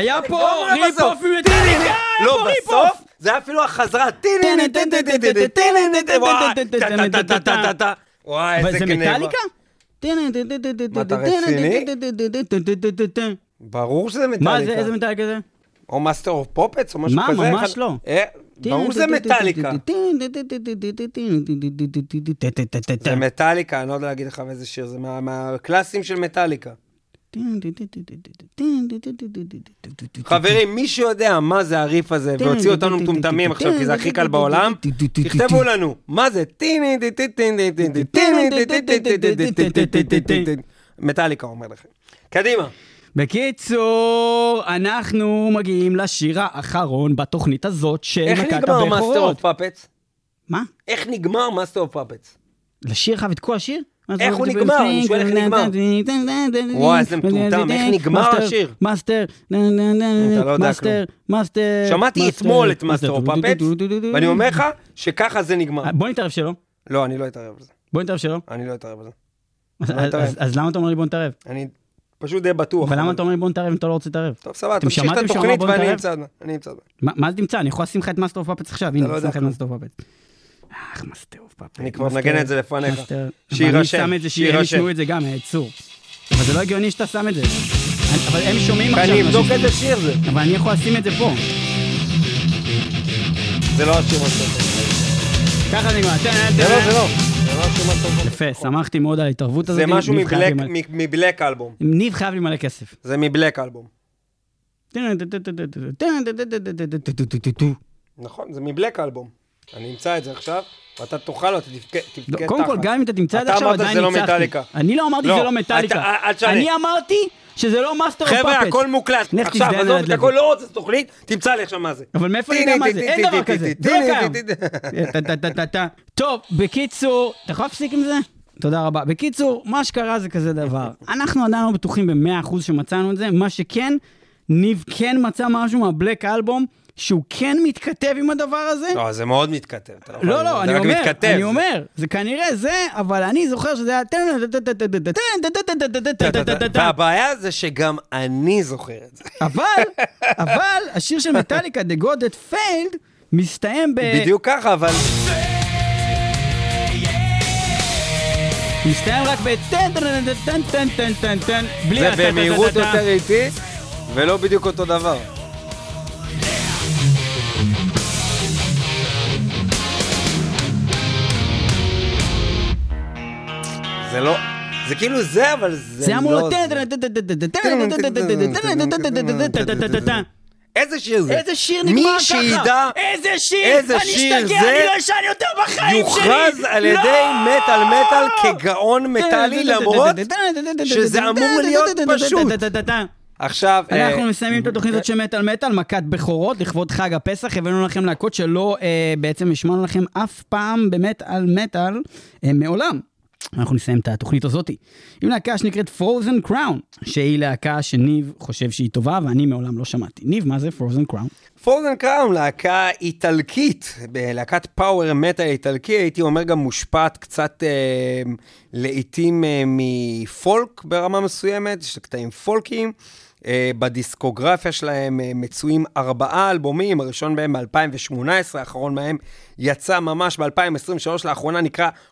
היה פה לגמרי ריף בסוף. אוף ממטאליקה! היה לא, בסוף! זה היה אפילו החזרה. וואי, איזה זה גניבה. מטאליקה? מה, אתה רציני? ברור שזה מטאליקה. מה זה, איזה מטאליקה זה? או Master of Puppets, או משהו מה, כזה. ממש אחד- לא. אה, ברור שזה מטאליקה. זה מטאליקה, אני לא יודע להגיד לך איזה שיר, זה מה- מהקלאסים של מטאליקה. חברים, מי שיודע מה זה הריף הזה, והוציא אותנו מטומטמים עכשיו, כי זה הכי קל בעולם, תכתבו לנו, מה זה? מטאליקה אומר לכם. קדימה. בקיצור, אנחנו מגיעים לשיר האחרון בתוכנית הזאת של איך מכת נגמר Master הבכורות. of Puppets? מה? איך נגמר Master of Puppets? לשיר לך את כל השיר? איך הוא נגמר? אני שואל איך נגמר. וואי, איזה מטומטם, איך נגמר השיר? Master, לא Master, Master. שמעתי אתמול את Master Puppets, ואני. אומר לך שככה זה נגמר. בוא נתערב שלא. לא, אני לא אתערב בזה. בוא נתערב שלא. אני לא אתערב בזה. אז- אז למה אתה אומר לי בוא נתערב? אני פשוט די בטוח. ולמה אתה אומר לי בוא נתערב אם אתה לא רוצה להתערב? טוב, סבבה, תמשיך את התוכנית ואני? אמצא. מה זה תמצא? אני יכול לשים לך את Master of עכשיו, הנה, לא שם לך את. Master of Puppets. אך, Master Puppets. אני כבר מנגן את זה לפניך. שיירשם, אני שם את זה, שהם. ישמעו את זה גם, יצור. אבל זה לא הגיוני שאתה שם את זה. אבל הם שומעים עכשיו. אני אבדוק איזה שיר זה. אבל אני יכול לשים את זה פה. זה לא השיר Master ככה נגמר. זה לא, זה לא. לא יפה, שמחתי מאוד על ההתערבות הזאת. זה משהו מבלק אלבום. ניב חייב לי מלא כסף. זה מ Black Album. נכון, זה מבלק אלבום. אני אמצא את זה עכשיו, ואתה תאכל אותה, תבכה לא, תבכה קודם כל, תחת. גם אם אתה תמצא את זה אתה עכשיו, אמרת עדיין שזה לא ניצחתי. מטאליקה. אני לא אמרתי לא, שזה לא מטאליקה. אתה- אל תשנה. אני אמרתי שזה לא Master of חבר'ה, Puppets. הכל מוקלט. עכשיו, עזוב את. הכל, לא רוצה תוכנית, תמצא לי עכשיו מה זה. אבל מאיפה אני יודע מה זה? אין דבר כזה. זה לא קיים. טה. טוב, בקיצור, אתה יכול להפסיק עם זה? תודה רבה. בקיצור, מה שקרה זה כזה דבר. אנחנו עדיין לא בטוחים ב-100% שמצאנו את זה. מה שכן, ניב כן מצא משהו מה Black Album, שהוא כן מתכתב עם הדבר הזה. לא, זה מאוד מתכתב. לא, לא, אני אומר, אני אומר, זה כנראה זה, אבל אני זוכר שזה היה... והבעיה זה שגם אני זוכר את זה. אבל, אבל השיר של מטאליקה, The God That Failed, מסתיים ב... בדיוק ככה, אבל... מסתיים רק ב... בלי... זה במהירות יותר איטית, ולא בדיוק אותו דבר. זה לא... זה כאילו זה, אבל זה לא... זה אמור... איזה שיר זה? איזה שיר נגמר ככה? מי שידע... איזה שיר! איזה שיר זה... אני אשתגע, אני לא אשן יותר בחיים שלי! יוכרז על ידי מטאל מטאל כגאון מטאלי, למרות שזה אמור להיות פשוט. עכשיו... אנחנו מסיימים את התוכנית הזאת של מטאל מטאל, מכת בכורות, לכבוד חג הפסח. הבאנו לכם להקות שלא בעצם השמענו לכם אף פעם במטאל מטאל מעולם. אנחנו נסיים את התוכנית הזאת עם להקה שנקראת Frozen Crown, שהיא להקה שניב חושב שהיא טובה ואני מעולם לא שמעתי. ניב, מה זה Frozen Crown? פורזן קראון, להקה איטלקית, להקת פאוור מטאל איטלקי, הייתי אומר גם מושפעת קצת אה, לעיתים אה, מפולק ברמה מסוימת, יש קטעים פולקיים. אה, בדיסקוגרפיה שלהם אה, מצויים ארבעה אלבומים, הראשון בהם ב-2018, האחרון מהם יצא ממש ב-2023, לאחרונה נקרא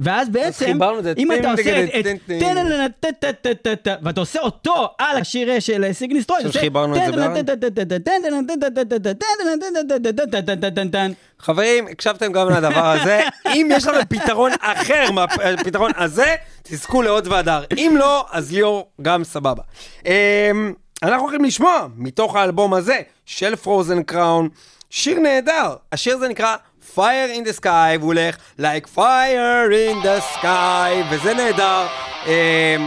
ואז בעצם, זה. אם אתה עושה את ואתה עושה אותו על השיר של סיק דיסטרוי, עכשיו שחיברנו את זה ביחד? חברים, הקשבתם גם לדבר הזה. אם יש לנו פתרון אחר מהפתרון הזה, תזכו לעוד והדר. אם לא, אז ליאור גם סבבה. אנחנו הולכים לשמוע מתוך האלבום הזה של פרוזן קראון, שיר נהדר. השיר הזה נקרא Fire in the Sky, והוא הולך like fire in the sky, וזה נהדר. אמ,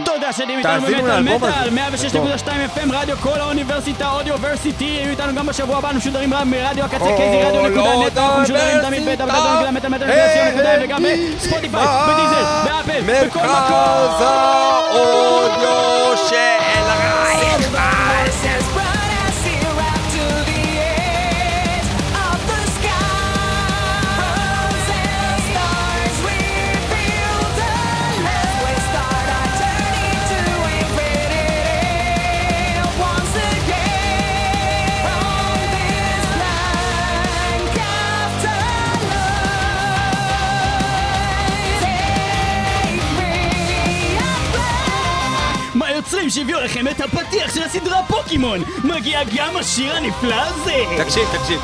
תודה שאתם איתנו במטאל מטאל, הזה. 106.2 FM, רדיו כל האוניברסיטה, Audioversity, יהיו איתנו גם בשבוע הבא, אנו משודרים מרדיו הקצה KZ, Radio נקודה net, אנחנו משודרים תמיד בטא בטא מטאל מטאל מטאל וגם בספוטיפיי, ב Deezer, באפל, בכל מרכז מקום. האודיו של שהביאו לכם את הפתיח של הסדרה פוקימון? מגיע גם השיר הנפלא הזה! תקשיב, תקשיב.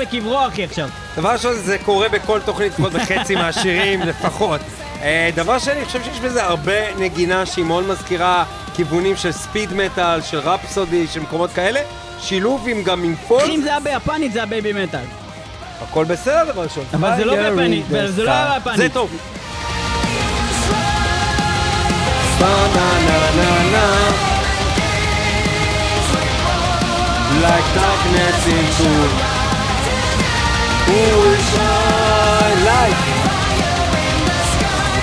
בקברו, אחי, עכשיו. דבר ראשון, זה קורה בכל תוכנית, לפחות בחצי מהשירים לפחות. אה, דבר שני, אני חושב שיש בזה הרבה נגינה שהיא מאוד מזכירה כיוונים של speed metal, של Rhapsody, של מקומות כאלה. שילוב עם גם עם פולק, אם זה היה ביפנית, זה היה Babymetal. הכל בסדר דבר ראשון. אבל זה לא ביפנית, in זה לא היה. ביפנית. זה טוב. Like darkness into Who will shine like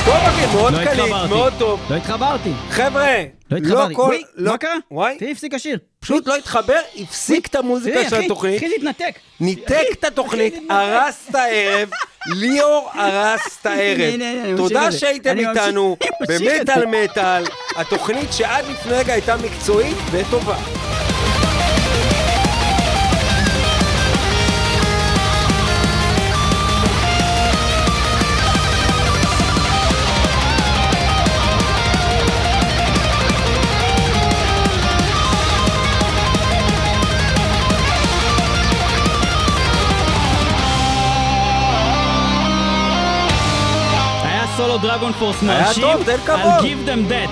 טוב אחי, מאוד לא קליט, התחברתי. מאוד טוב. לא התחברתי. חבר'ה, לא לא התחברתי. כל... וואי, לא- מה קרה? וואי, תראי, הפסיק השיר. פשוט לא התחבר, הפסיק את המוזיקה תראי, של אחי, התוכנית. אחי, להתנתק. ניתק את התוכנית, אחי, הרס את הערב, ליאור הרס את הערב. הנה, הנה, אני ממשיך תודה את זה. שהייתם אני ממשיך- איתנו אני ממשיך את במטאל מטאל, התוכנית שעד לפני רגע הייתה מקצועית וטובה. דרגון פורס היה מרשים. טוב, תן כבוד. I'll give them that.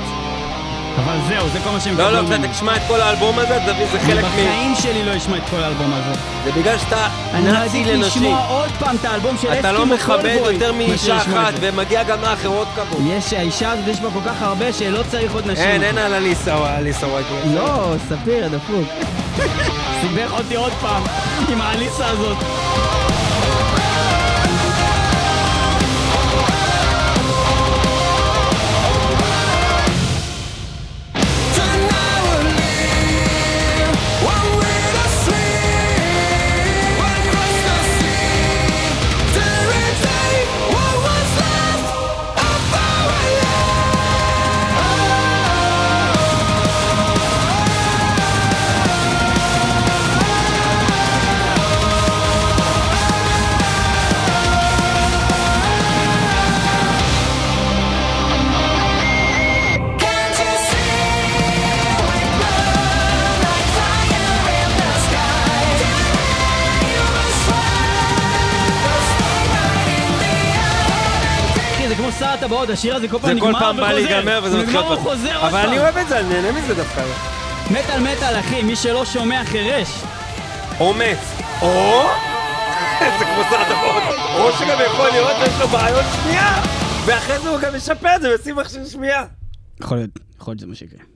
אבל זהו, זה כל מה שהם לא, לא, קיבלו אתה ממני. תשמע את כל האלבום הזה, תביא, זה אני חלק מ... בחיים שלי לא אשמע את כל האלבום הזה. זה בגלל שאתה אני נאצי מעדיף לנשים. לשמוע עוד פעם את האלבום של אתה לא אסקימו מכבד יותר מאישה אחת. ומגיע גם לאחרות כבוד. יש, האישה הזאת יש בה כל כך הרבה שלא צריך עוד נשים. אין, אין על אליסה, ווייט. לא, ספיר, דפוק. סיבך אותי עוד פעם עם האליסה הזאת. זה הטבעות, השיר הזה כל פעם זה נגמר כל פעם בא וחוזר. להיגמר וזה מתחיל נגמר עוד פעם. וחוזר אבל אני. אוהב את זה, אני נהנה מזה דווקא. מטאל מטאל, אחי, מי שלא שומע חירש. אומץ. או... זה כמו שר הטבעות. או שגם יכול להיות שיש לו בעיות שמיעה. ואחרי זה הוא גם משפר את זה וישים מכשיר שמיעה. יכול להיות, יכול להיות שזה מה שיקרה.